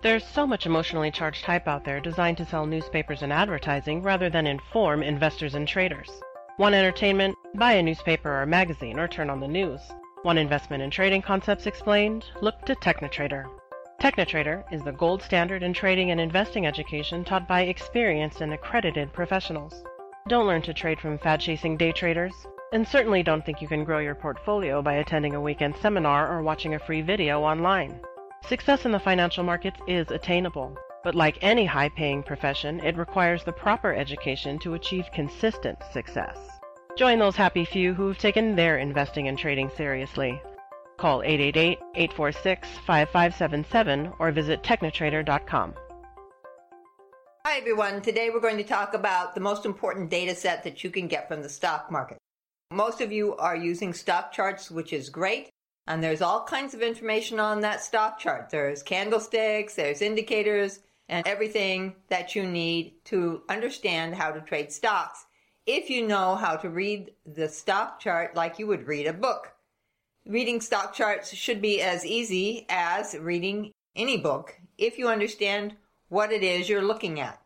There's so much emotionally charged hype out there designed to sell newspapers and advertising rather than inform investors and traders. Want entertainment? Buy a newspaper or magazine or turn on the news. Want investment and trading concepts explained? Look to TechniTrader. TechniTrader is the gold standard in trading and investing education taught by experienced and accredited professionals. Don't learn to trade from fad chasing day traders. And certainly don't think you can grow your portfolio by attending a weekend seminar or watching a free video online. Success in the financial markets is attainable, but like any high paying profession, it requires the proper education to achieve consistent success. Join those happy few who've taken their investing and trading seriously. Call 888 846 5577 or visit technitrader.com. Hi, everyone. Today we're going to talk about the most important data set that you can get from the stock market. Most of you are using stock charts, which is great. And there's all kinds of information on that stock chart. There's candlesticks, there's indicators, and everything that you need to understand how to trade stocks if you know how to read the stock chart like you would read a book. Reading stock charts should be as easy as reading any book if you understand what it is you're looking at.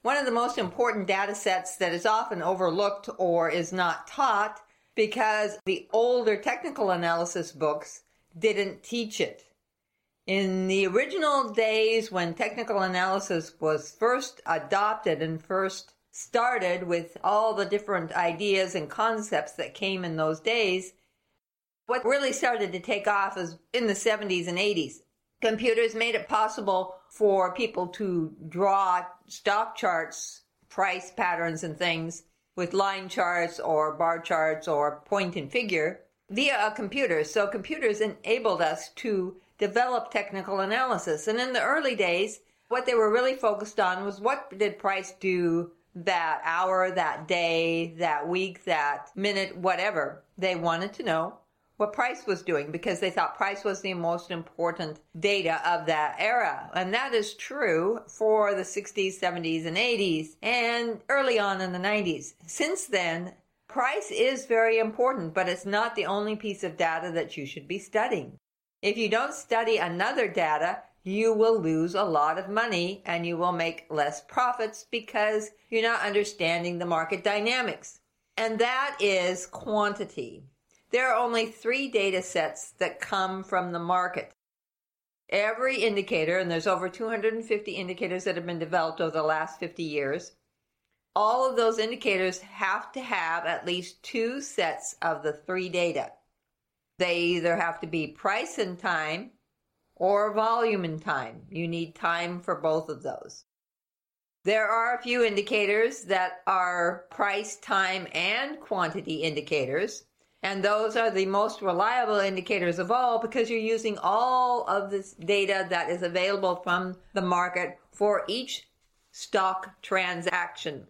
One of the most important data sets that is often overlooked or is not taught because the older technical analysis books didn't teach it. In the original days when technical analysis was first adopted and first started with all the different ideas and concepts that came in those days, what really started to take off is in the 70s and 80s. Computers made it possible for people to draw stock charts, price patterns and things with line charts or bar charts or point and figure via a computer. So computers enabled us to develop technical analysis. And in the early days, what they were really focused on was what did price do that hour, that day, that week, that minute, whatever. They wanted to know what price was doing because they thought price was the most important data of that era. And that is true for the 60s, 70s, and 80s and early on in the 90s. Since then, price is very important, but it's not the only piece of data that you should be studying. If you don't study another data, you will lose a lot of money and you will make less profits because you're not understanding the market dynamics. And that is quantity. There are only three data sets that come from the market. Every indicator, and there's over 250 indicators that have been developed over the last 50 years, all of those indicators have to have at least two sets of the three data. They either have to be price and time or volume and time. You need time for both of those. There are a few indicators that are price, time, and quantity indicators. And those are the most reliable indicators of all because you're using all of this data that is available from the market for each stock transaction.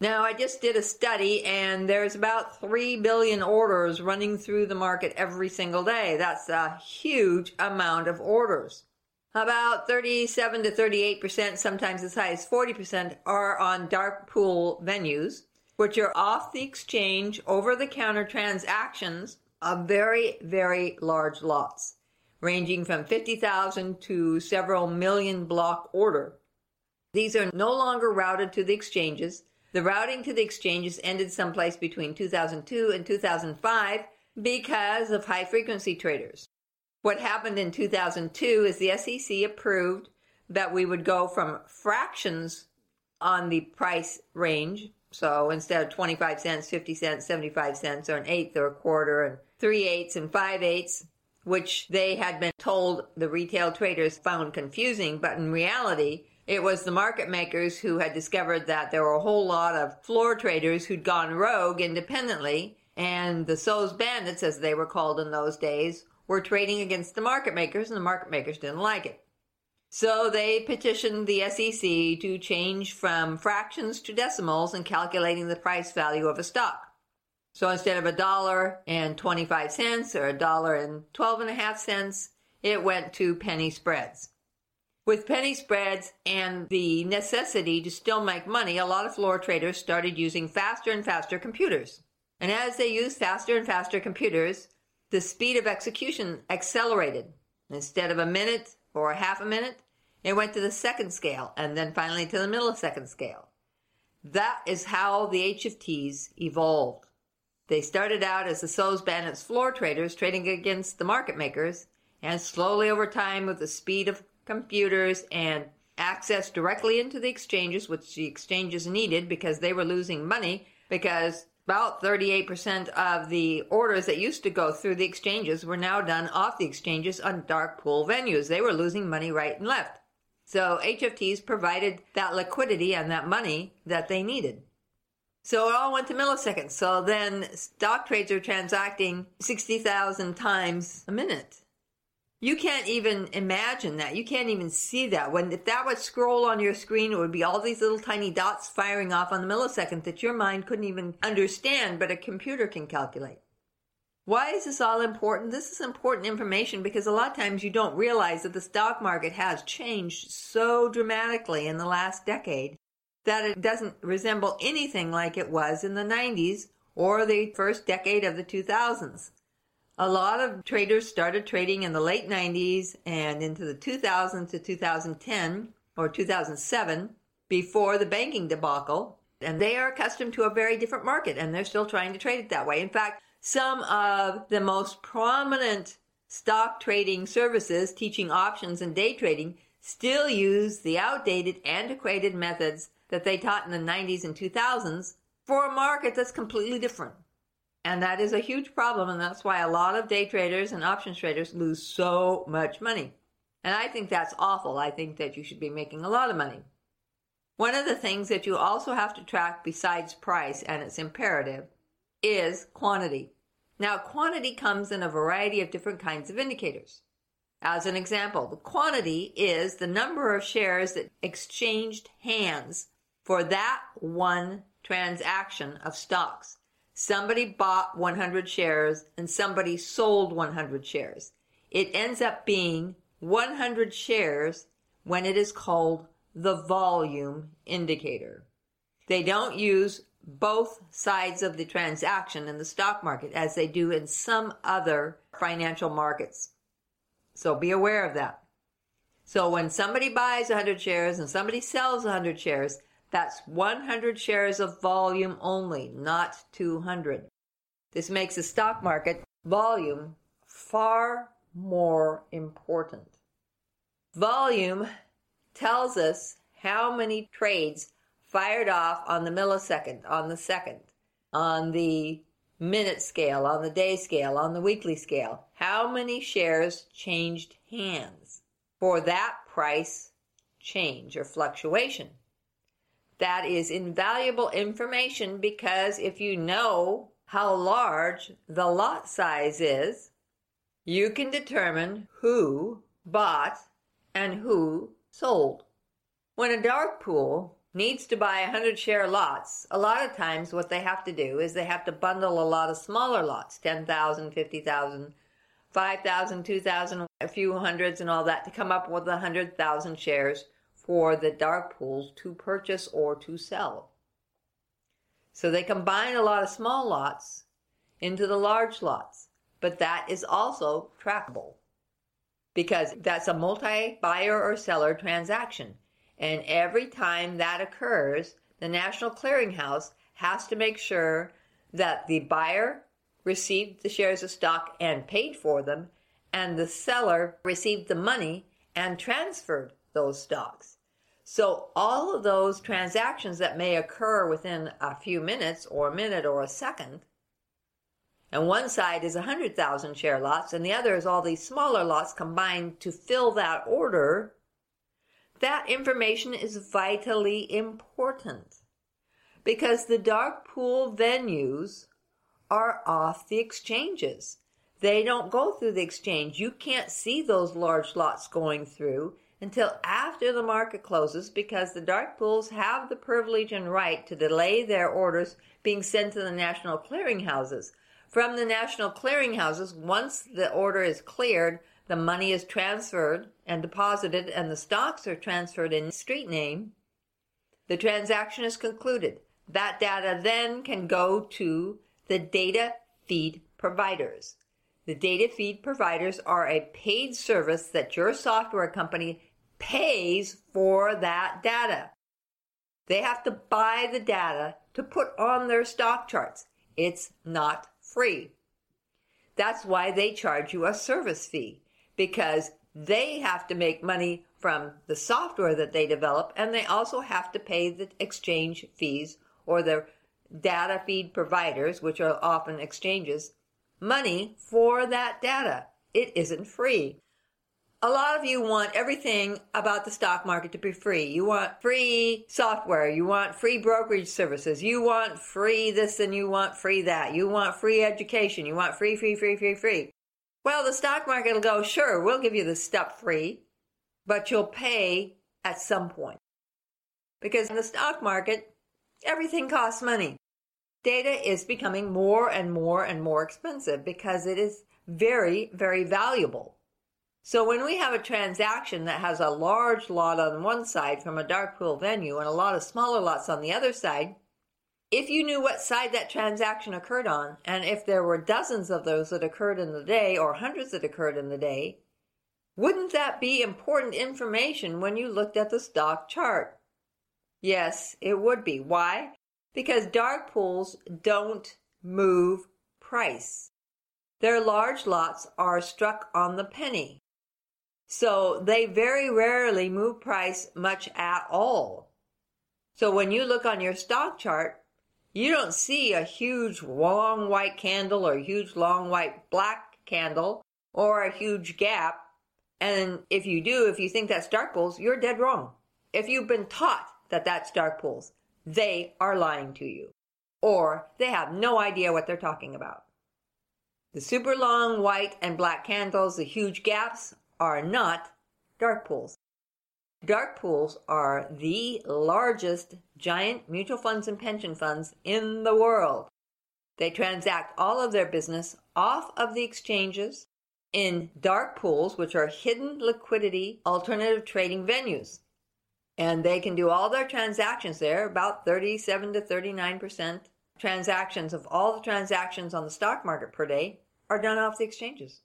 Now, I just did a study and there's about 3 billion orders running through the market every single day. That's a huge amount of orders. About 37 to 38%, sometimes as high as 40%, are on dark pool venues which are off the exchange over the counter transactions of very, very large lots, ranging from 50,000 to several million block order. These are no longer routed to the exchanges. The routing to the exchanges ended someplace between 2002 and 2005 because of high frequency traders. What happened in 2002 is the SEC approved that we would go from fractions on the price range so instead of 25 cents, 50 cents, 75 cents, or an eighth or a quarter, and three eighths and five eighths, which they had been told the retail traders found confusing, but in reality, it was the market makers who had discovered that there were a whole lot of floor traders who'd gone rogue independently, and the SOES bandits, as they were called in those days, were trading against the market makers, and the market makers didn't like it. So they petitioned the SEC to change from fractions to decimals in calculating the price value of a stock. So instead of a dollar and 25 cents or a dollar and 12 and a half cents, it went to penny spreads. With penny spreads and the necessity to still make money, a lot of floor traders started using faster and faster computers. And as they used faster and faster computers, the speed of execution accelerated. Instead of a minute or a half a minute, It went to the second scale and then finally to the middle of second scale. That is how the HFTs evolved. They started out as the SOES Bandits floor traders trading against the market makers, and slowly over time, with the speed of computers and access directly into the exchanges, which the exchanges needed because they were losing money, because about 38% of the orders that used to go through the exchanges were now done off the exchanges on dark pool venues. They were losing money right and left. So HFTs provided that liquidity and that money that they needed. So it all went to milliseconds. So then stock trades are transacting 60,000 times a minute. You can't even imagine that. You can't even see that. When if that would scroll on your screen, it would be all these little tiny dots firing off on the millisecond that your mind couldn't even understand, but a computer can calculate. Why is this all important? This is important information because a lot of times you don't realize that the stock market has changed so dramatically in the last decade that it doesn't resemble anything like it was in the 90s or the first decade of the 2000s. A lot of traders started trading in the late 90s and into the 2000 to 2010 or 2007 before the banking debacle. And they are accustomed to a very different market and they're still trying to trade it that way. In fact, some of the most prominent stock trading services teaching options and day trading still use the outdated, antiquated methods that they taught in the 90s and 2000s for a market that's completely different. And that is a huge problem, and that's why a lot of day traders and options traders lose so much money. And I think that's awful. I think that you should be making a lot of money. One of the things that you also have to track besides price, and it's imperative, is quantity. Now, quantity comes in a variety of different kinds of indicators. As an example, the quantity is the number of shares that exchanged hands for that one transaction of stocks. Somebody bought 100 shares and somebody sold 100 shares. It ends up being 100 shares when it is called the volume indicator. They don't use both sides of the transaction in the stock market as they do in some other financial markets. So be aware of that. So when somebody buys 100 shares and somebody sells 100 shares, that's 100 shares of volume only, not 200. This makes the stock market volume far more important. Volume tells us how many trades fired off on the millisecond, on the second, on the minute scale, on the day scale, on the weekly scale. How many shares changed hands for that price change or fluctuation? That is invaluable information because if you know how large the lot size is, you can determine who bought and who sold. When a dark pool needs to buy 100 share lots, a lot of times what they have to do is they have to bundle a lot of smaller lots 10,000, 50,000, 5,000, 2,000, a few hundreds, and all that to come up with 100,000 shares for the dark pools to purchase or to sell. So they combine a lot of small lots into the large lots, but that is also trackable because that's a multi buyer or seller transaction. And every time that occurs, the National Clearinghouse has to make sure that the buyer received the shares of stock and paid for them, and the seller received the money and transferred those stocks. So all of those transactions that may occur within a few minutes or a minute or a second, and one side is 100,000 share lots and the other is all these smaller lots combined to fill that order, that information is vitally important because the dark pool venues are off the exchanges. They don't go through the exchange. You can't see those large lots going through until after the market closes because the dark pools have the privilege and right to delay their orders being sent to the national clearinghouses. From the national clearinghouses, once the order is cleared, the money is transferred and deposited and the stocks are transferred in street name. The transaction is concluded. That data then can go to the data feed providers. The data feed providers are a paid service that your software company pays for that data. They have to buy the data to put on their stock charts. It's not free. That's why they charge you a service fee because they have to make money from the software that they develop and they also have to pay the exchange fees or the data feed providers, which are often exchanges, money for that data. It isn't free. A lot of you want everything about the stock market to be free. You want free software. You want free brokerage services. You want free this and you want free that. You want free education. You want free, free, free, free, free. Well, the stock market will go, sure, we'll give you the step free, but you'll pay at some point. Because in the stock market, everything costs money. Data is becoming more and more and more expensive because it is very, very valuable. So when we have a transaction that has a large lot on one side from a dark pool venue and a lot of smaller lots on the other side, if you knew what side that transaction occurred on, and if there were dozens of those that occurred in the day or hundreds that occurred in the day, wouldn't that be important information when you looked at the stock chart? Yes, it would be. Why? Because dark pools don't move price. Their large lots are struck on the penny. So they very rarely move price much at all. So when you look on your stock chart, you don't see a huge long white candle or a huge long white black candle or a huge gap. And if you do, if you think that's dark pools, you're dead wrong. If you've been taught that that's dark pools, they are lying to you or they have no idea what they're talking about. The super long white and black candles, the huge gaps, are not dark pools. Dark pools are the largest giant mutual funds and pension funds in the world. They transact all of their business off of the exchanges in dark pools, which are hidden liquidity alternative trading venues. And they can do all their transactions there, about 37 to 39% transactions of all the transactions on the stock market per day are done off the exchanges.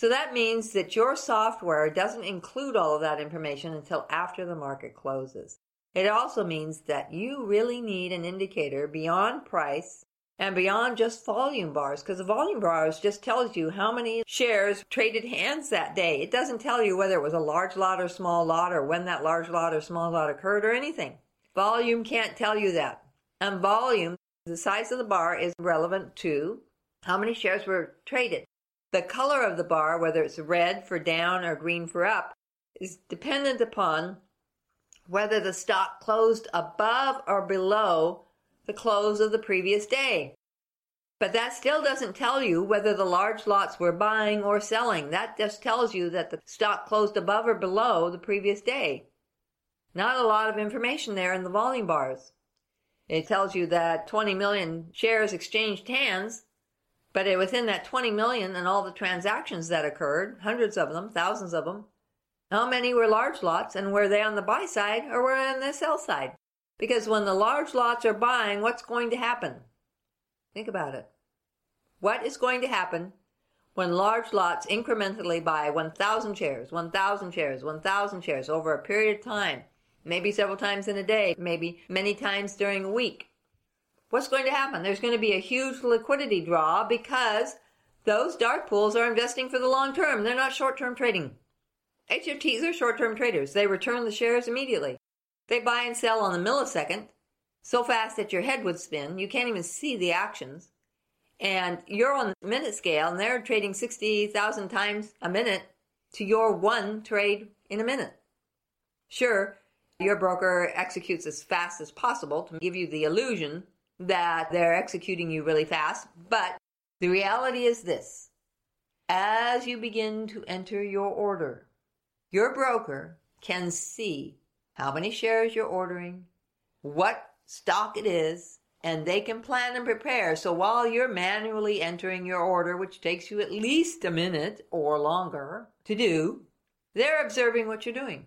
So that means that your software doesn't include all of that information until after the market closes. It also means that you really need an indicator beyond price and beyond just volume bars because the volume bars just tells you how many shares traded hands that day. It doesn't tell you whether it was a large lot or small lot or when that large lot or small lot occurred or anything. Volume can't tell you that. And volume, the size of the bar is relevant to how many shares were traded. The color of the bar, whether it's red for down or green for up, is dependent upon whether the stock closed above or below the close of the previous day. But that still doesn't tell you whether the large lots were buying or selling. That just tells you that the stock closed above or below the previous day. Not a lot of information there in the volume bars. It tells you that 20 million shares exchanged hands but within that 20 million and all the transactions that occurred, hundreds of them, thousands of them, how many were large lots and were they on the buy side or were they on the sell side? Because when the large lots are buying, what's going to happen? Think about it. What is going to happen when large lots incrementally buy 1,000 shares, 1,000 shares, 1,000 shares over a period of time? Maybe several times in a day, maybe many times during a week what's going to happen? There's going to be a huge liquidity draw because those dark pools are investing for the long term. They're not short term trading. HFTs are short term traders. They return the shares immediately. They buy and sell on the millisecond so fast that your head would spin. You can't even see the actions. And you're on the minute scale and they're trading 60,000 times a minute to your one trade in a minute. Sure, your broker executes as fast as possible to give you the illusion that they're executing you really fast. But the reality is this as you begin to enter your order, your broker can see how many shares you're ordering, what stock it is, and they can plan and prepare. So while you're manually entering your order, which takes you at least a minute or longer to do, they're observing what you're doing.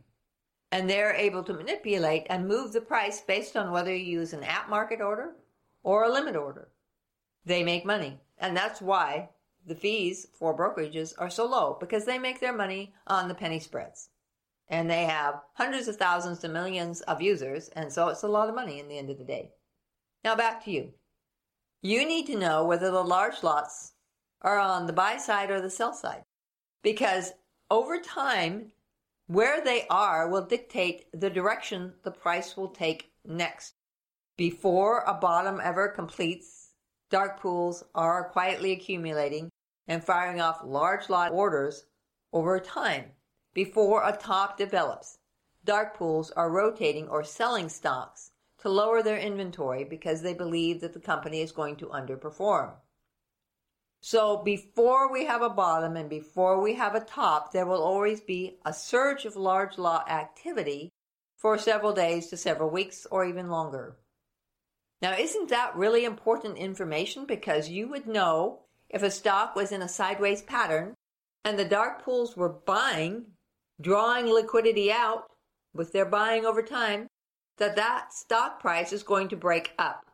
And they're able to manipulate and move the price based on whether you use an at market order or a limit order. They make money. And that's why the fees for brokerages are so low because they make their money on the penny spreads. And they have hundreds of thousands to millions of users, and so it's a lot of money in the end of the day. Now back to you. You need to know whether the large lots are on the buy side or the sell side. Because over time, where they are will dictate the direction the price will take next. Before a bottom ever completes, dark pools are quietly accumulating and firing off large lot orders over time. Before a top develops, dark pools are rotating or selling stocks to lower their inventory because they believe that the company is going to underperform. So before we have a bottom and before we have a top, there will always be a surge of large lot activity for several days to several weeks or even longer. Now, isn't that really important information? Because you would know if a stock was in a sideways pattern and the dark pools were buying, drawing liquidity out with their buying over time, that that stock price is going to break up.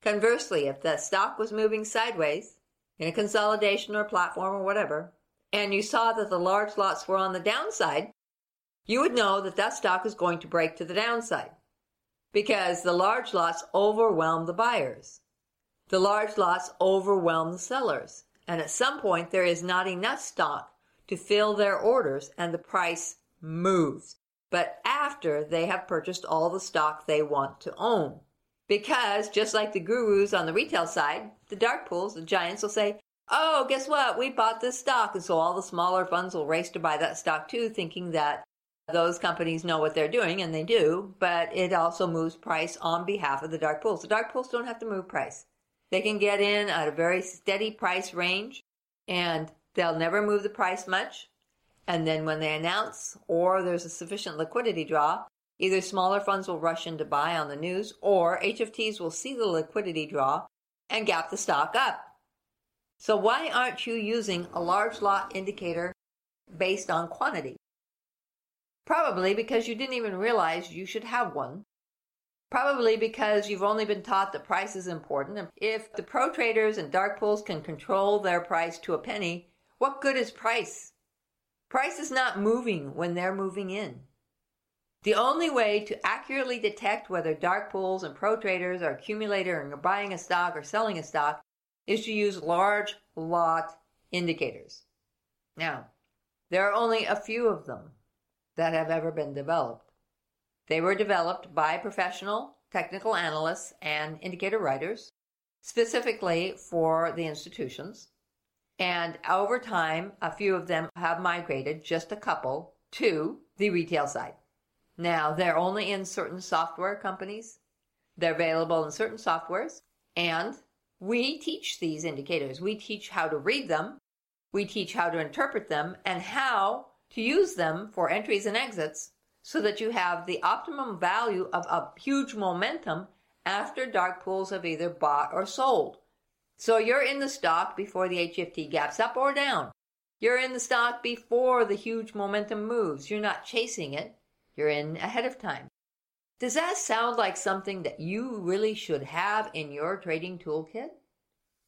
Conversely, if the stock was moving sideways in a consolidation or platform or whatever, and you saw that the large lots were on the downside, you would know that that stock is going to break to the downside because the large lots overwhelm the buyers. The large lots overwhelm the sellers. And at some point, there is not enough stock to fill their orders and the price moves but after they have purchased all the stock they want to own. Because just like the gurus on the retail side, the dark pools, the giants will say, Oh, guess what? We bought this stock. And so all the smaller funds will race to buy that stock too, thinking that those companies know what they're doing, and they do, but it also moves price on behalf of the dark pools. The dark pools don't have to move price. They can get in at a very steady price range, and they'll never move the price much. And then when they announce or there's a sufficient liquidity draw, either smaller funds will rush in to buy on the news or HFTs will see the liquidity draw and gap the stock up. So why aren't you using a large lot indicator based on quantity? Probably because you didn't even realize you should have one. Probably because you've only been taught that price is important. and If the pro traders and dark pools can control their price to a penny, what good is price? Price is not moving when they're moving in. The only way to accurately detect whether dark pools and pro traders are accumulating or buying a stock or selling a stock is to use large lot indicators. Now, there are only a few of them that have ever been developed. They were developed by professional technical analysts and indicator writers, specifically for the institutions. And over time, a few of them have migrated, just a couple, to the retail side. Now, they're only in certain software companies. They're available in certain softwares. And we teach these indicators. We teach how to read them. We teach how to interpret them and how to use them for entries and exits so that you have the optimum value of a huge momentum after dark pools have either bought or sold. So you're in the stock before the HFT gaps up or down. You're in the stock before the huge momentum moves. You're not chasing it. You're in ahead of time. Does that sound like something that you really should have in your trading toolkit?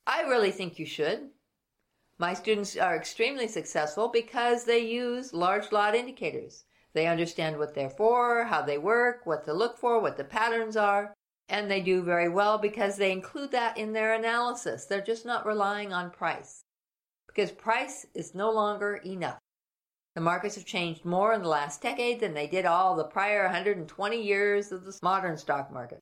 I really think you should. My students are extremely successful because they use large lot indicators. They understand what they're for, how they work, what to look for, what the patterns are, and they do very well because they include that in their analysis. They're just not relying on price because price is no longer enough. The markets have changed more in the last decade than they did all the prior 120 years of the modern stock market.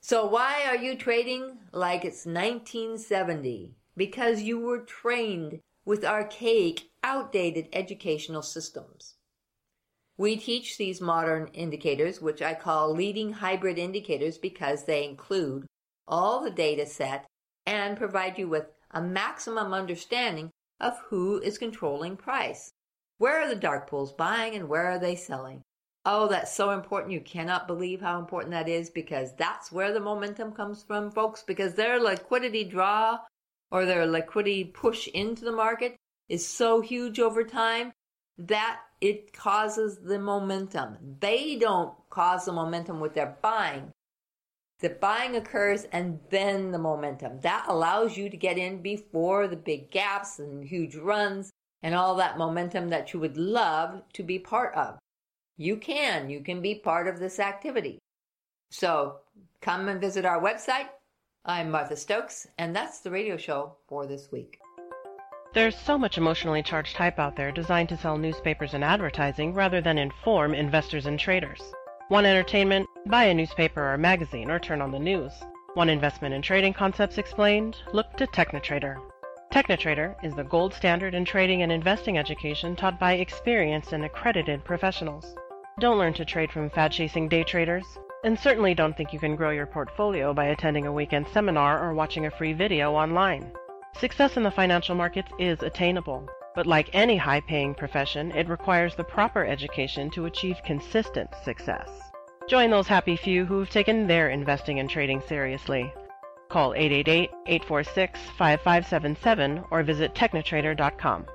So why are you trading like it's 1970? Because you were trained with archaic, outdated educational systems. We teach these modern indicators, which I call leading hybrid indicators because they include all the data set and provide you with a maximum understanding of who is controlling price. Where are the dark pools buying and where are they selling? Oh, that's so important. You cannot believe how important that is because that's where the momentum comes from, folks, because their liquidity draw or their liquidity push into the market is so huge over time that it causes the momentum. They don't cause the momentum with their buying. The buying occurs and then the momentum. That allows you to get in before the big gaps and huge runs and all that momentum that you would love to be part of. you can. You can be part of this activity. So come and visit our website. I'm Martha Stokes, and that's the radio show for this week. There's so much emotionally charged hype out there designed to sell newspapers and advertising rather than inform investors and traders. Want entertainment? Buy a newspaper or magazine or turn on the news. Want investment and trading concepts explained? Look to TechniTrader. TechniTrader is the gold standard in trading and investing education taught by experienced and accredited professionals. Don't learn to trade from fad chasing day traders, and certainly don't think you can grow your portfolio by attending a weekend seminar or watching a free video online. Success in the financial markets is attainable, but like any high paying profession, it requires the proper education to achieve consistent success. Join those happy few who've taken their investing and trading seriously. Call 888 846 5577 or visit technitrader.com.